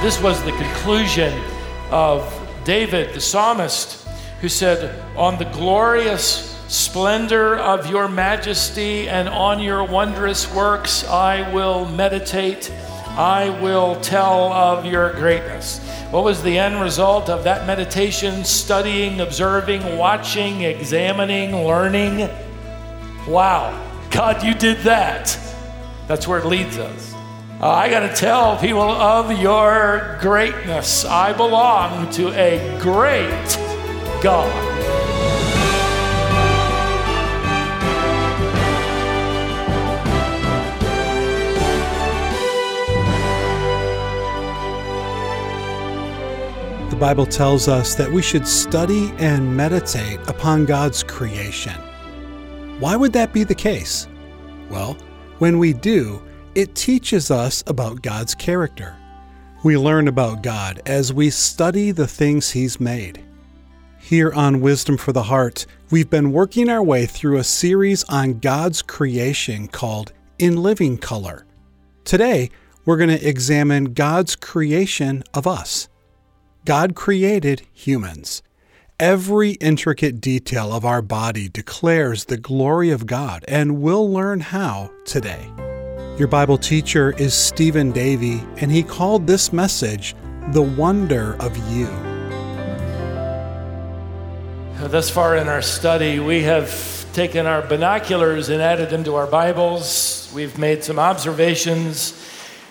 This was the conclusion of David, the psalmist, who said, On the glorious splendor of your majesty and on your wondrous works I will meditate. I will tell of your greatness. What was the end result of that meditation, studying, observing, watching, examining, learning? Wow, God, you did that. That's where it leads us. Uh, I got to tell people of your greatness. I belong to a great God. The Bible tells us that we should study and meditate upon God's creation. Why would that be the case? Well, when we do, it teaches us about God's character. We learn about God as we study the things He's made. Here on Wisdom for the Heart, we've been working our way through a series on God's creation called In Living Color. Today, we're going to examine God's creation of us. God created humans. Every intricate detail of our body declares the glory of God, and we'll learn how today. Your Bible teacher is Stephen Davey, and he called this message The Wonder of You. Thus far in our study, we have taken our binoculars and added them to our Bibles. We've made some observations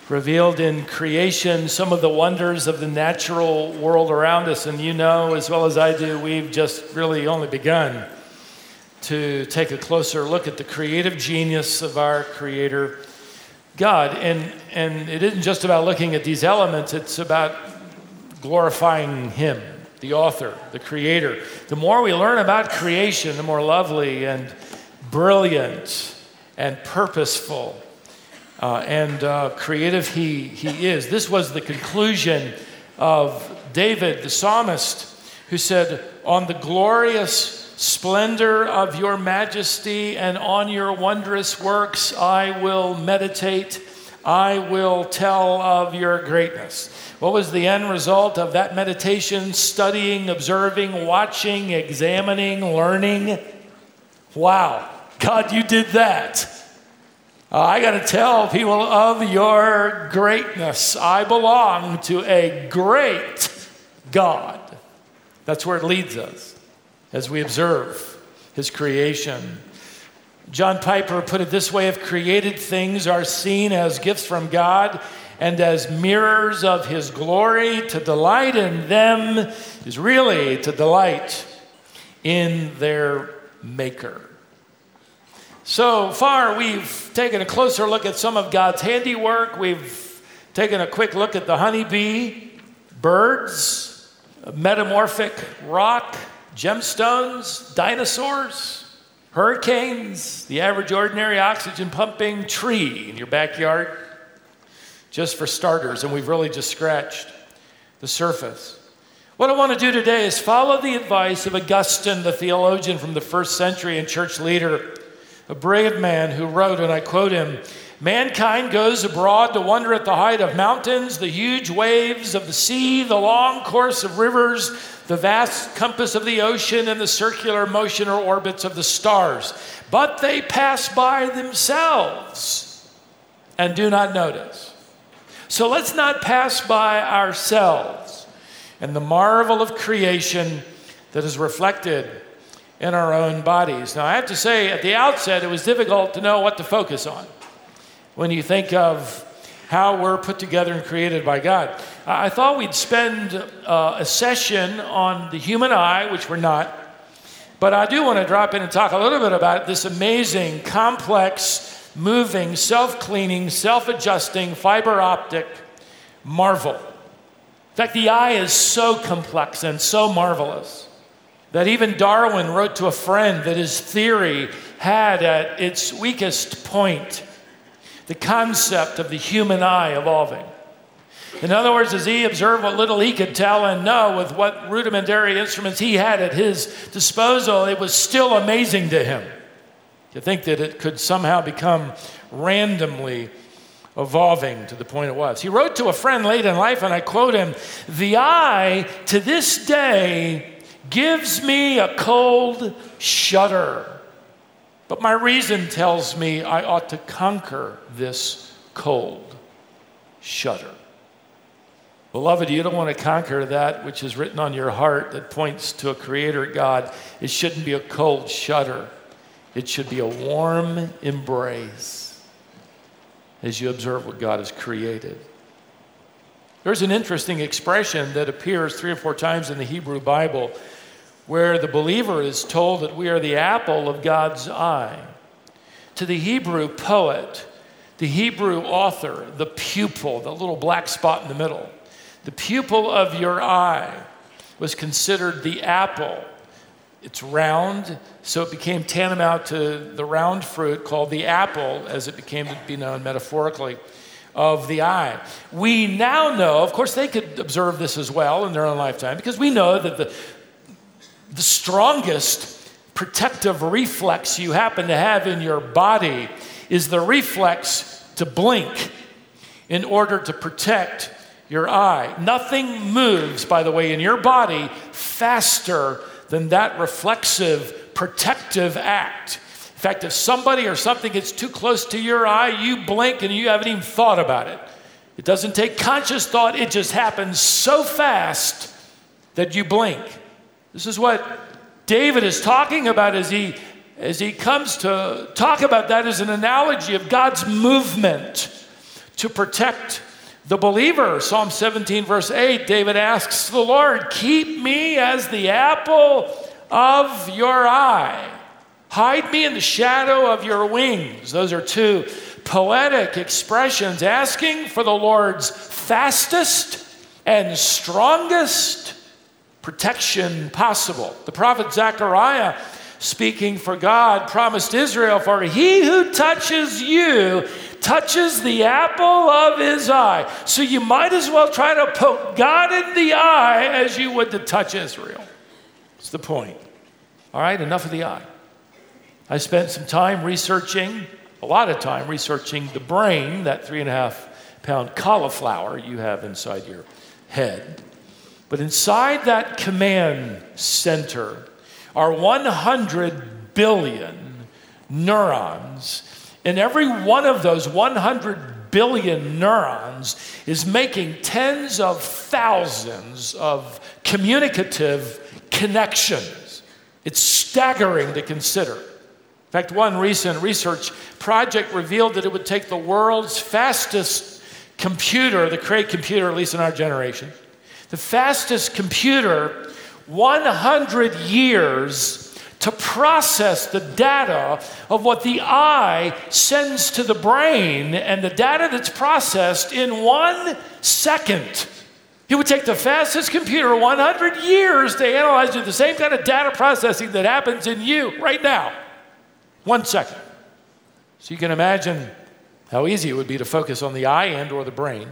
revealed in creation, some of the wonders of the natural world around us. And you know, as well as I do, we've just really only begun to take a closer look at the creative genius of our Creator. God. And, and it isn't just about looking at these elements, it's about glorifying Him, the author, the creator. The more we learn about creation, the more lovely and brilliant and purposeful uh, and uh, creative he, he is. This was the conclusion of David, the psalmist, who said, On the glorious splendor of your majesty and on your wondrous works I will meditate. I will tell of your greatness. What was the end result of that meditation, studying, observing, watching, examining, learning? Wow, God, you did that. Uh, I got to tell people of your greatness. I belong to a great God. That's where it leads us as we observe his creation. John Piper put it this way if created things are seen as gifts from God and as mirrors of his glory, to delight in them is really to delight in their maker. So far, we've taken a closer look at some of God's handiwork. We've taken a quick look at the honeybee, birds, metamorphic rock, gemstones, dinosaurs, hurricanes, the average ordinary oxygen pumping tree in your backyard, just for starters, and we've really just scratched the surface. What I want to do today is follow the advice of Augustine, the theologian from the first century and church leader, a brave man who wrote, and I quote him Mankind goes abroad to wonder at the height of mountains, the huge waves of the sea, the long course of rivers, the vast compass of the ocean, and the circular motion or orbits of the stars. But they pass by themselves and do not notice. So let's not pass by ourselves and the marvel of creation that is reflected in our own bodies. Now, I have to say, at the outset, it was difficult to know what to focus on when you think of how we're put together and created by God. I thought we'd spend uh, a session on the human eye, which we're not, but I do want to drop in and talk a little bit about this amazing, complex, moving, self cleaning, self adjusting, fiber optic marvel. In fact, the eye is so complex and so marvelous that even Darwin wrote to a friend that his theory had at its weakest point the concept of the human eye evolving. In other words, as he observed what little he could tell and know with what rudimentary instruments he had at his disposal, it was still amazing to him. to think that it could somehow become randomly evolving to the point it was. He wrote to a friend late in life, and I quote him The eye to this day gives me a cold shudder. But my reason tells me I ought to conquer this cold shudder. Beloved, you don't want to conquer that which is written on your heart that points to a creator God. It shouldn't be a cold shudder, it should be a warm embrace as you observe what God has created. There's an interesting expression that appears three or four times in the Hebrew Bible where the believer is told that we are the apple of God's eye. To the Hebrew poet, the Hebrew author, the pupil, the little black spot in the middle, the pupil of your eye was considered the apple. It's round, so it became tantamount to the round fruit called the apple, as it became to be known metaphorically, of the eye. We now know, of course, they could observe this as well in their own lifetime, because we know that the, the strongest protective reflex you happen to have in your body is the reflex to blink in order to protect your eye. Nothing moves, by the way, in your body faster than that reflexive, protective act. In fact, if somebody or something gets too close to your eye, you blink and you haven't even thought about it. It doesn't take conscious thought, it just happens so fast that you blink. This is what David is talking about as he as he comes to talk about that as an analogy of God's movement to protect the believer. Psalm 17, verse 8, David asks the Lord, Keep me as the apple of your eye. Hide me in the shadow of your wings. Those are two poetic expressions asking for the Lord's fastest and strongest protection possible. The prophet Zechariah, speaking for God, promised Israel, For he who touches you touches the apple of his eye. So you might as well try to poke God in the eye as you would to touch Israel. It's the point. All right, enough of the eye. I spent some time researching, a lot of time researching the brain, that three and a half pound cauliflower you have inside your head. But inside that command center are 100 billion neurons and every one of those 100 billion neurons is making tens of thousands of communicative connections. It's staggering to consider. In fact, one recent research project revealed that it would take the world's fastest computer, the Cray computer, at least in our generation, the fastest computer, 100 years to process the data of what the eye sends to the brain and the data that's processed in one second. It would take the fastest computer 100 years to analyze the same kind of data processing that happens in you right now. One second. So you can imagine how easy it would be to focus on the eye and or the brain.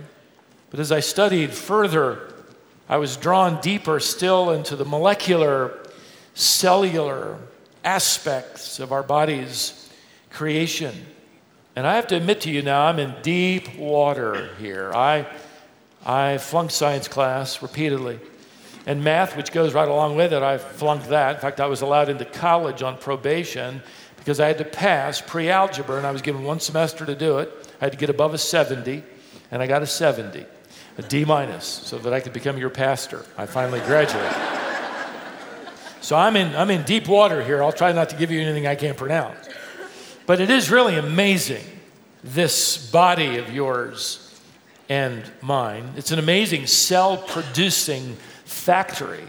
But as I studied further, I was drawn deeper still into the molecular cellular aspects of our body's creation. And I have to admit to you now, I'm in deep water here. I, I flunked science class repeatedly. And math, which goes right along with it, I flunked that. In fact, I was allowed into college on probation because I had to pass pre algebra, and I was given one semester to do it. I had to get above a 70, and I got a 70, a D minus, so that I could become your pastor. I finally graduated. So I'm in, I'm in deep water here. I'll try not to give you anything I can't pronounce. But it is really amazing, this body of yours and mine. It's an amazing cell producing factory.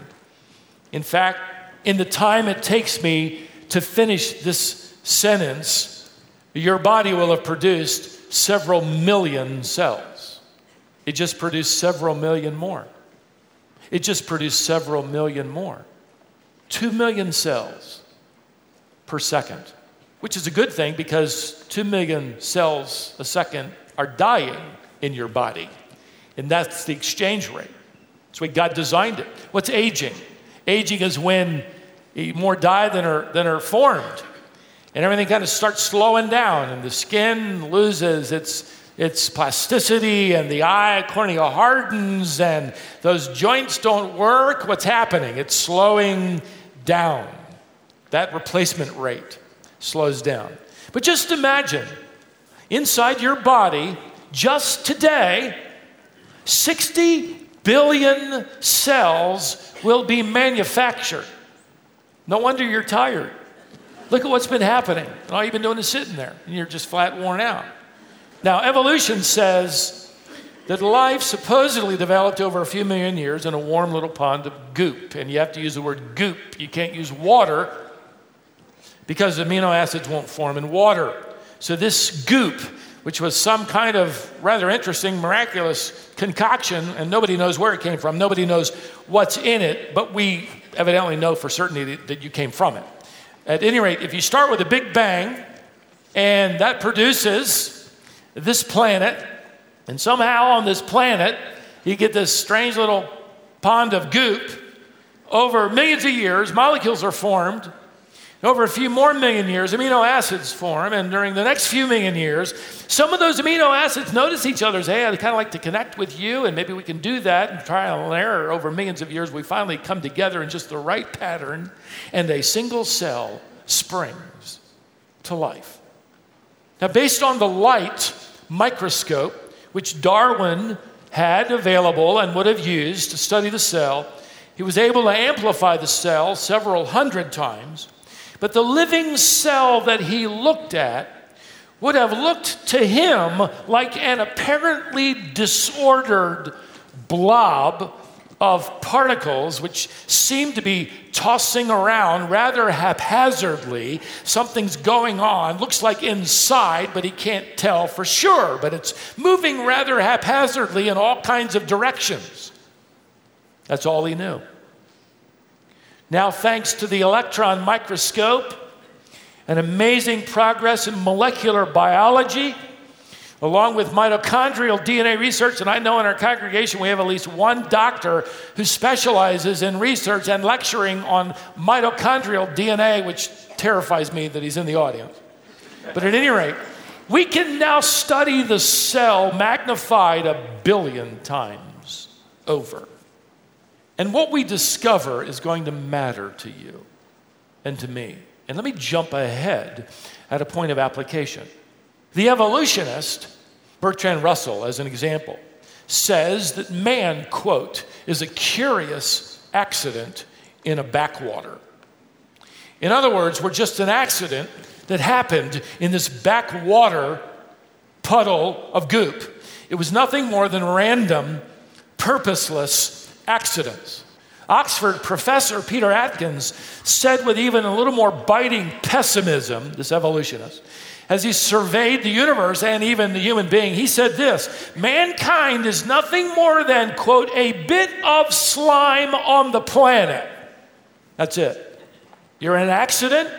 In fact, in the time it takes me to finish this sentence, your body will have produced several million cells. It just produced several million more. It just produced several million more. 2 million cells per second, which is a good thing because 2 million cells a second are dying in your body. And that's the exchange rate. That's the way God designed it. What's aging? Aging is when more die than are, than are formed. And everything kind of starts slowing down, and the skin loses its, its plasticity, and the eye cornea hardens, and those joints don't work. What's happening? It's slowing down. That replacement rate slows down. But just imagine inside your body, just today, 60 billion cells will be manufactured. No wonder you're tired. Look at what's been happening. all you've been doing is sitting there, and you're just flat worn out. Now, evolution says that life supposedly developed over a few million years in a warm little pond of goop. And you have to use the word goop. You can't use water because amino acids won't form in water. So, this goop which was some kind of rather interesting, miraculous concoction, and nobody knows where it came from. Nobody knows what's in it, but we evidently know for certainty that, you came from it. At any rate, if you start with a big bang, and that produces this planet, and somehow on this planet, you get this strange little pond of goop. Over millions of years, molecules are formed over a few more million years, amino acids form, and during the next few million years, some of those amino acids notice each other. Say, hey, I'd kind of like to connect with you, and maybe we can do that. And trial and error over millions of years, we finally come together in just the right pattern, and a single cell springs to life. Now, based on the light microscope, which Darwin had available and would have used to study the cell, he was able to amplify the cell several hundred times but the living cell that he looked at would have looked to him like an apparently disordered blob of particles which seem to be tossing around rather haphazardly. Something's going on, looks like inside, but he can't tell for sure, but it's moving rather haphazardly in all kinds of directions. That's all he knew. Now, thanks to the electron microscope and amazing progress in molecular biology, along with mitochondrial DNA research, and I know in our congregation we have at least one doctor who specializes in research and lecturing on mitochondrial DNA, which terrifies me that he's in the audience. But at any rate, we can now study the cell magnified a billion times over. And what we discover is going to matter to you and to me. And let me jump ahead at a point of application. The evolutionist, Bertrand Russell, as an example, says that man, quote, is a curious accident in a backwater. In other words, we're just an accident that happened in this backwater puddle of goop. It was nothing more than random, purposeless accidents. Oxford professor Peter Atkins said with even a little more biting pessimism, this evolutionist, as he surveyed the universe and even the human being, he said this mankind is nothing more than, quote, a bit of slime on the planet. That's it. You're an accident,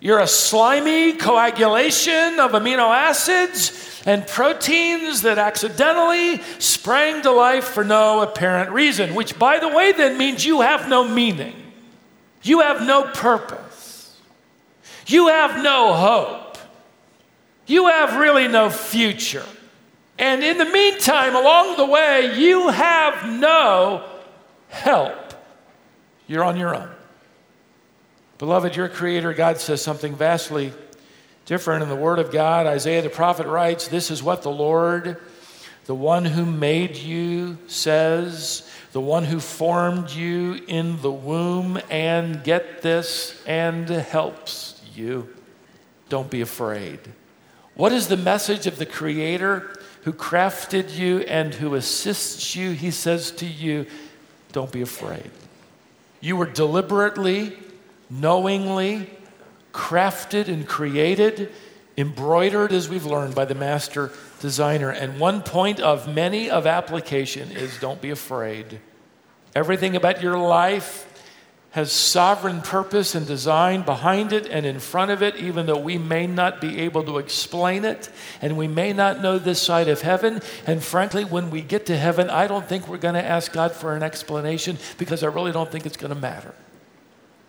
you're a slimy coagulation of amino acids and proteins that accidentally sprang to life for no apparent reason, which, by the way, then means you have no meaning. You have no purpose. You have no hope. You have really no future. And in the meantime, along the way, you have no help. You're on your own. Beloved, your Creator God says something vastly different in the Word of God. Isaiah the prophet writes, This is what the Lord, the one who made you, says, the one who formed you in the womb, and get this, and helps you. Don't be afraid. What is the message of the Creator who crafted you and who assists you? He says to you, Don't be afraid. You were deliberately, knowingly, crafted and created, embroidered, as we've learned, by the master designer. And one point of many of application is don't be afraid. Everything about your life has sovereign purpose and design behind it and in front of it, even though we may not be able to explain it and we may not know this side of heaven. And frankly, when we get to heaven, I don't think we're going to ask God for an explanation because I really don't think it's going to matter.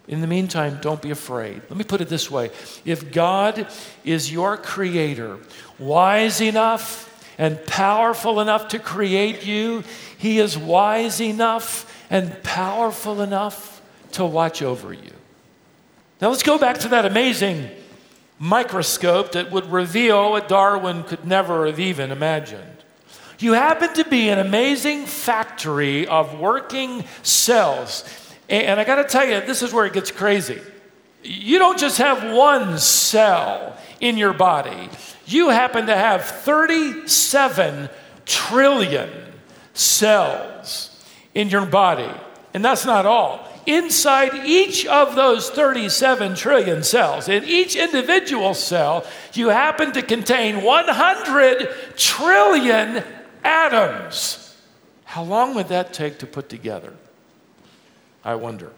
In the meantime, don't be afraid. Let me put it this way if God is your creator, wise enough and powerful enough to create you, He is wise enough and powerful enough to watch over you. Now let's go back to that amazing microscope that would reveal what Darwin could never have even imagined. You happen to be an amazing factory of working cells. And I got to tell you, this is where it gets crazy. You don't just have one cell in your body, you happen to have 37 trillion cells in your body. And that's not all. Inside each of those 37 trillion cells, in each individual cell, you happen to contain 100 trillion atoms. How long would that take to put together? I wonder.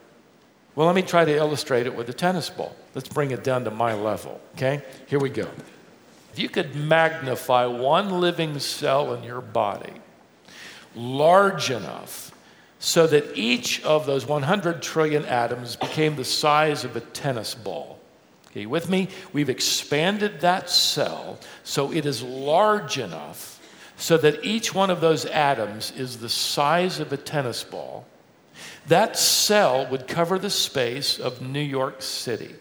Well, let me try to illustrate it with a tennis ball. Let's bring it down to my level, okay? Here we go. If you could magnify one living cell in your body large enough so that each of those 100 trillion atoms became the size of a tennis ball. Okay, with me? We've expanded that cell so it is large enough so that each one of those atoms is the size of a tennis ball. That cell would cover the space of New York City.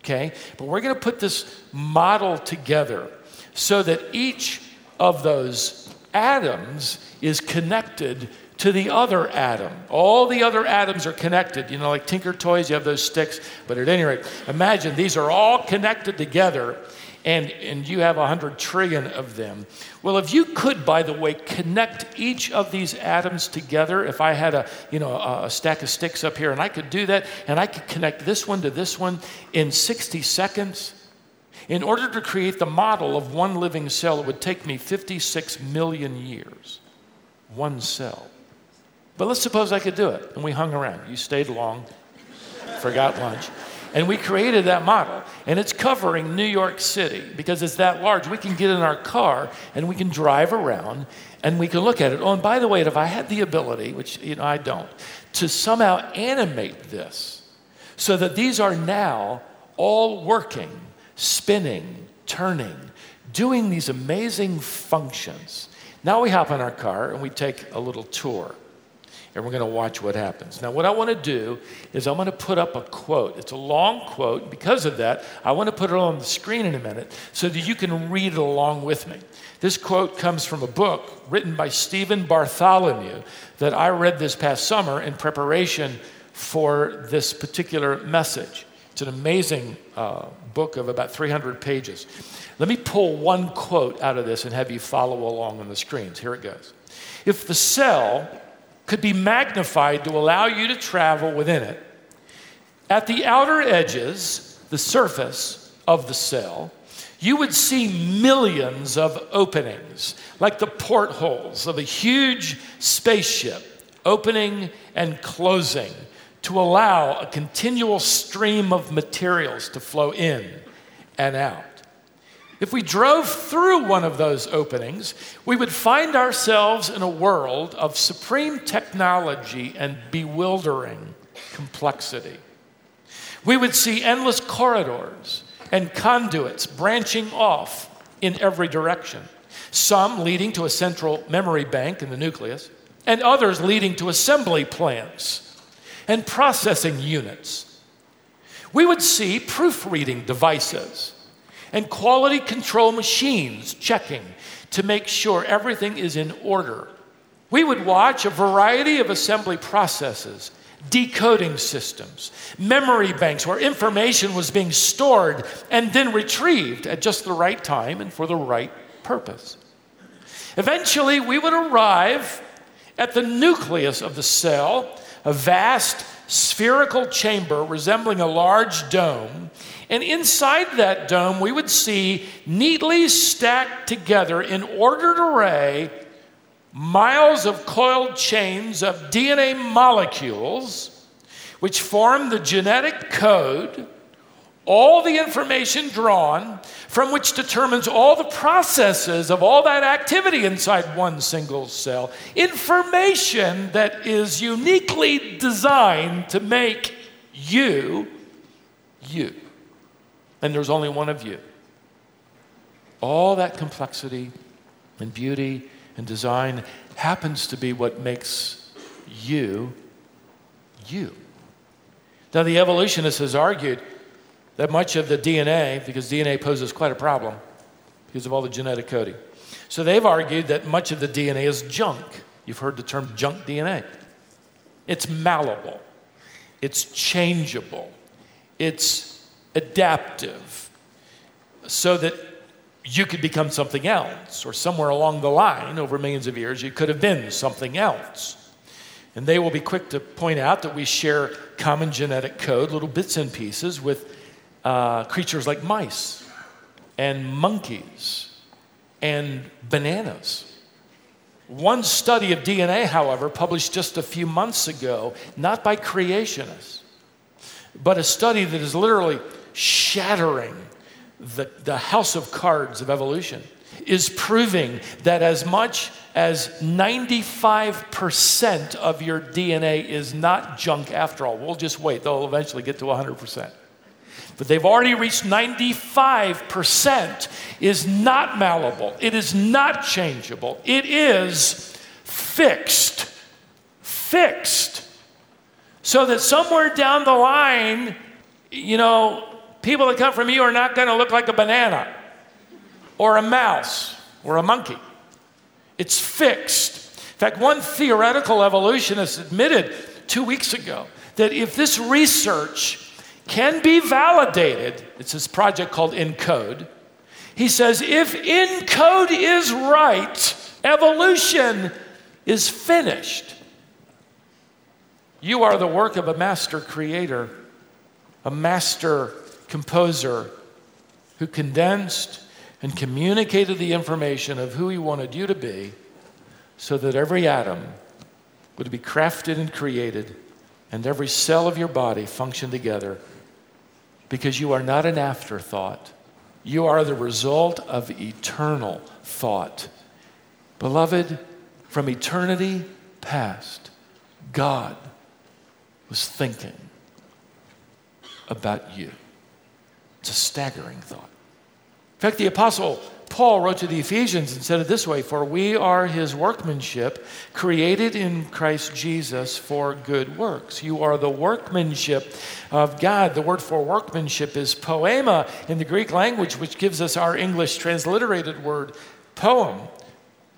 Okay? But we're going to put this model together so that each of those atoms is connected to the other atom. All the other atoms are connected. You know, like Tinker Toys, you have those sticks. But at any rate, imagine these are all connected together, and, and you have 100 trillion of them. Well, if you could, by the way, connect each of these atoms together, if I had a, you know, a stack of sticks up here, and I could do that, and I could connect this one to this one in 60 seconds, in order to create the model of one living cell, it would take me 56 million years. One cell. But let's suppose I could do it. And we hung around. You stayed long, forgot lunch. And we created that model. And it's covering New York City because it's that large. We can get in our car and we can drive around and we can look at it. Oh, and by the way, if I had the ability, which you know I don't, to somehow animate this so that these are now all working, spinning, turning, doing these amazing functions. Now we hop in our car and we take a little tour and we're going to watch what happens. Now, what I want to do is I'm going to put up a quote. It's a long quote. Because of that, I want to put it on the screen in a minute so that you can read it along with me. This quote comes from a book written by Stephen Bartholomew that I read this past summer in preparation for this particular message. It's an amazing uh, book of about 300 pages. Let me pull one quote out of this and have you follow along on the screens. Here it goes. If the cell could be magnified to allow you to travel within it. At the outer edges, the surface of the cell, you would see millions of openings, like the portholes of a huge spaceship, opening and closing to allow a continual stream of materials to flow in and out. If we drove through one of those openings, we would find ourselves in a world of supreme technology and bewildering complexity. We would see endless corridors and conduits branching off in every direction, some leading to a central memory bank in the nucleus, and others leading to assembly plants and processing units. We would see proofreading devices and quality control machines checking to make sure everything is in order. We would watch a variety of assembly processes, decoding systems, memory banks where information was being stored and then retrieved at just the right time and for the right purpose. Eventually, we would arrive at the nucleus of the cell, a vast spherical chamber resembling a large dome and inside that dome, we would see neatly stacked together in ordered array miles of coiled chains of DNA molecules, which form the genetic code, all the information drawn from which determines all the processes of all that activity inside one single cell. Information that is uniquely designed to make You, you. And there's only one of you. All that complexity and beauty and design happens to be what makes you, you. Now, the evolutionist has argued that much of the DNA, because DNA poses quite a problem because of all the genetic coding. So they've argued that much of the DNA is junk. You've heard the term junk DNA. It's malleable, it's changeable, it's adaptive, so that you could become something else, or somewhere along the line over millions of years, you could have been something else. And they will be quick to point out that we share common genetic code, little bits and pieces, with uh, creatures like mice and monkeys and bananas. One study of DNA, however, published just a few months ago, not by creationists, but a study that is literally shattering the, the house of cards of evolution, is proving that as much as 95% of your DNA is not junk after all. We'll just wait, they'll eventually get to 100% but they've already reached 95%, is not malleable. It is not changeable. It is fixed. Fixed. So that somewhere down the line, you know, people that come from you are not going to look like a banana or a mouse or a monkey. It's fixed. In fact, one theoretical evolutionist admitted two weeks ago that if this research can be validated. It's this project called ENCODE. He says if ENCODE is right, evolution is finished. You are the work of a master creator, a master composer who condensed and communicated the information of who he wanted you to be so that every atom would be crafted and created and every cell of your body function together because you are not an afterthought. You are the result of eternal thought. Beloved, from eternity past, God was thinking about you. It's a staggering thought. In fact, the Apostle Paul wrote to the Ephesians and said it this way For we are his workmanship, created in Christ Jesus for good works. You are the workmanship of God. The word for workmanship is poema in the Greek language, which gives us our English transliterated word poem.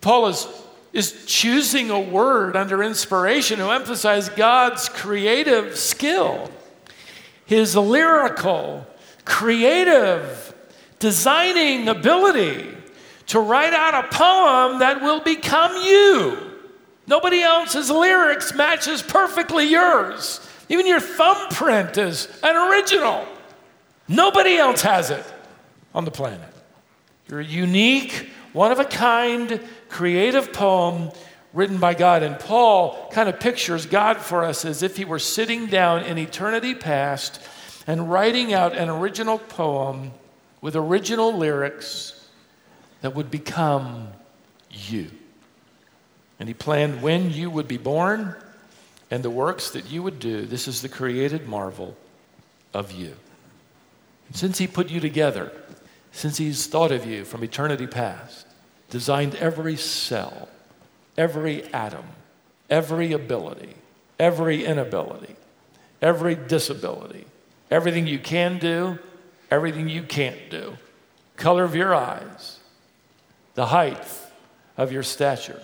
Paul is, is choosing a word under inspiration to emphasize God's creative skill, his lyrical, creative, designing ability to write out a poem that will become you. Nobody else's lyrics matches perfectly yours. Even your thumbprint is an original. Nobody else has it on the planet. You're a unique, one of a kind, creative poem written by God. And Paul kind of pictures God for us as if he were sitting down in eternity past and writing out an original poem with original lyrics that would become you. And he planned when you would be born and the works that you would do. This is the created marvel of you. And since he put you together, since he's thought of you from eternity past, designed every cell, every atom, every ability, every inability, every disability, everything you can do everything you can't do, color of your eyes, the height of your stature,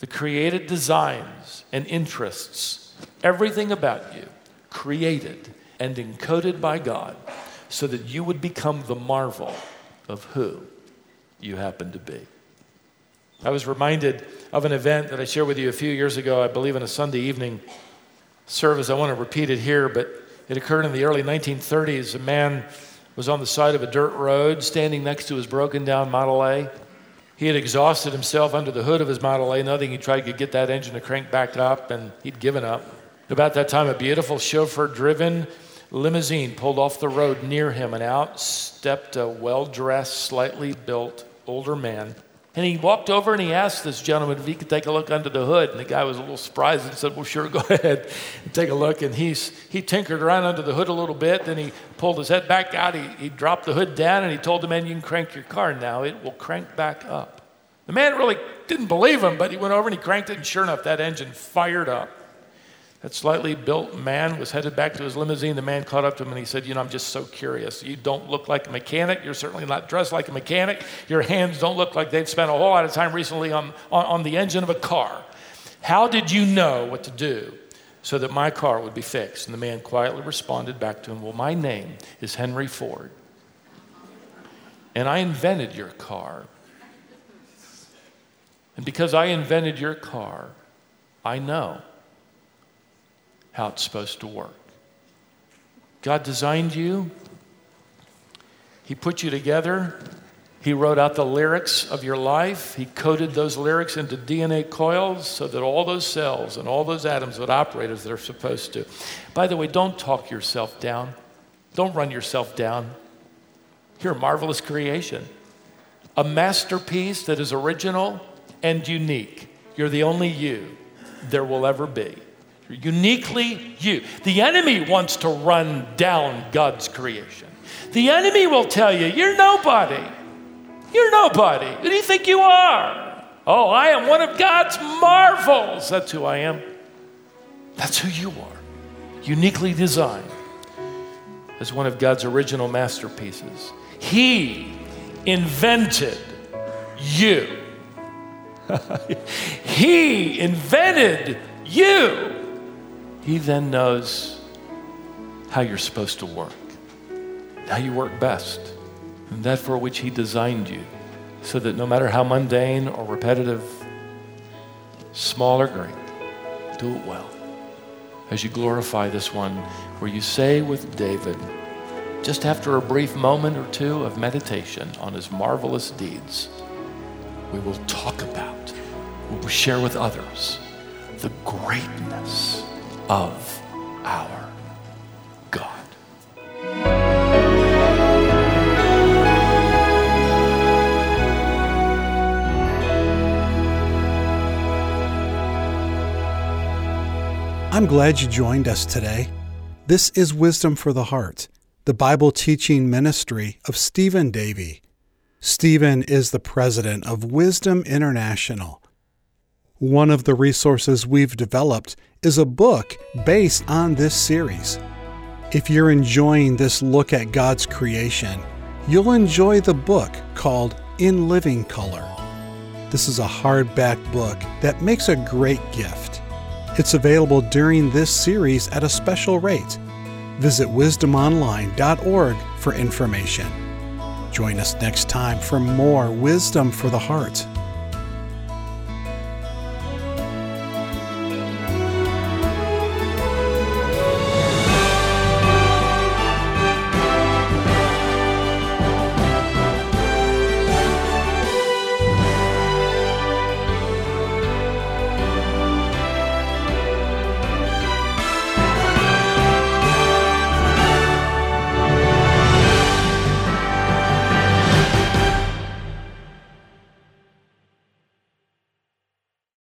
the created designs and interests, everything about you created and encoded by God so that you would become the marvel of who you happen to be. I was reminded of an event that I shared with you a few years ago, I believe in a Sunday evening service. I want to repeat it here, but it occurred in the early 1930s. A man was on the side of a dirt road, standing next to his broken down Model A. He had exhausted himself under the hood of his Model A. Nothing he tried to get that engine to crank back up, and he'd given up. About that time, a beautiful chauffeur driven limousine pulled off the road near him, and out stepped a well dressed, slightly built older man And he walked over and he asked this gentleman if he could take a look under the hood. And the guy was a little surprised and said, Well, sure, go ahead and take a look. And he's, he tinkered around under the hood a little bit. Then he pulled his head back out. He, he dropped the hood down and he told the man, You can crank your car now. It will crank back up. The man really didn't believe him, but he went over and he cranked it. And sure enough, that engine fired up. That slightly built man was headed back to his limousine. The man caught up to him and he said, You know, I'm just so curious. You don't look like a mechanic. You're certainly not dressed like a mechanic. Your hands don't look like they've spent a whole lot of time recently on, on, on the engine of a car. How did you know what to do so that my car would be fixed? And the man quietly responded back to him, Well, my name is Henry Ford. And I invented your car. And because I invented your car, I know how it's supposed to work. God designed you, He put you together, He wrote out the lyrics of your life, He coded those lyrics into DNA coils so that all those cells and all those atoms would operate as they're supposed to. By the way, don't talk yourself down, don't run yourself down. You're a marvelous creation, a masterpiece that is original and unique. You're the only you there will ever be uniquely you. The enemy wants to run down God's creation. The enemy will tell you, You're nobody. You're nobody. Who do you think you are? Oh, I am one of God's marvels. That's who I am. That's who you are. Uniquely designed as one of God's original masterpieces. He invented you. he invented you. He then knows how you're supposed to work, how you work best, and that for which He designed you, so that no matter how mundane or repetitive, small or great, do it well. As you glorify this one, where you say with David, just after a brief moment or two of meditation on his marvelous deeds, we will talk about, we will share with others the greatness of our God. I'm glad you joined us today. This is Wisdom for the Heart, the Bible teaching ministry of Stephen Davey. Stephen is the president of Wisdom International one of the resources we've developed is a book based on this series. If you're enjoying this look at God's creation, you'll enjoy the book called In Living Color. This is a hardback book that makes a great gift. It's available during this series at a special rate. Visit wisdomonline.org for information. Join us next time for more Wisdom for the Heart.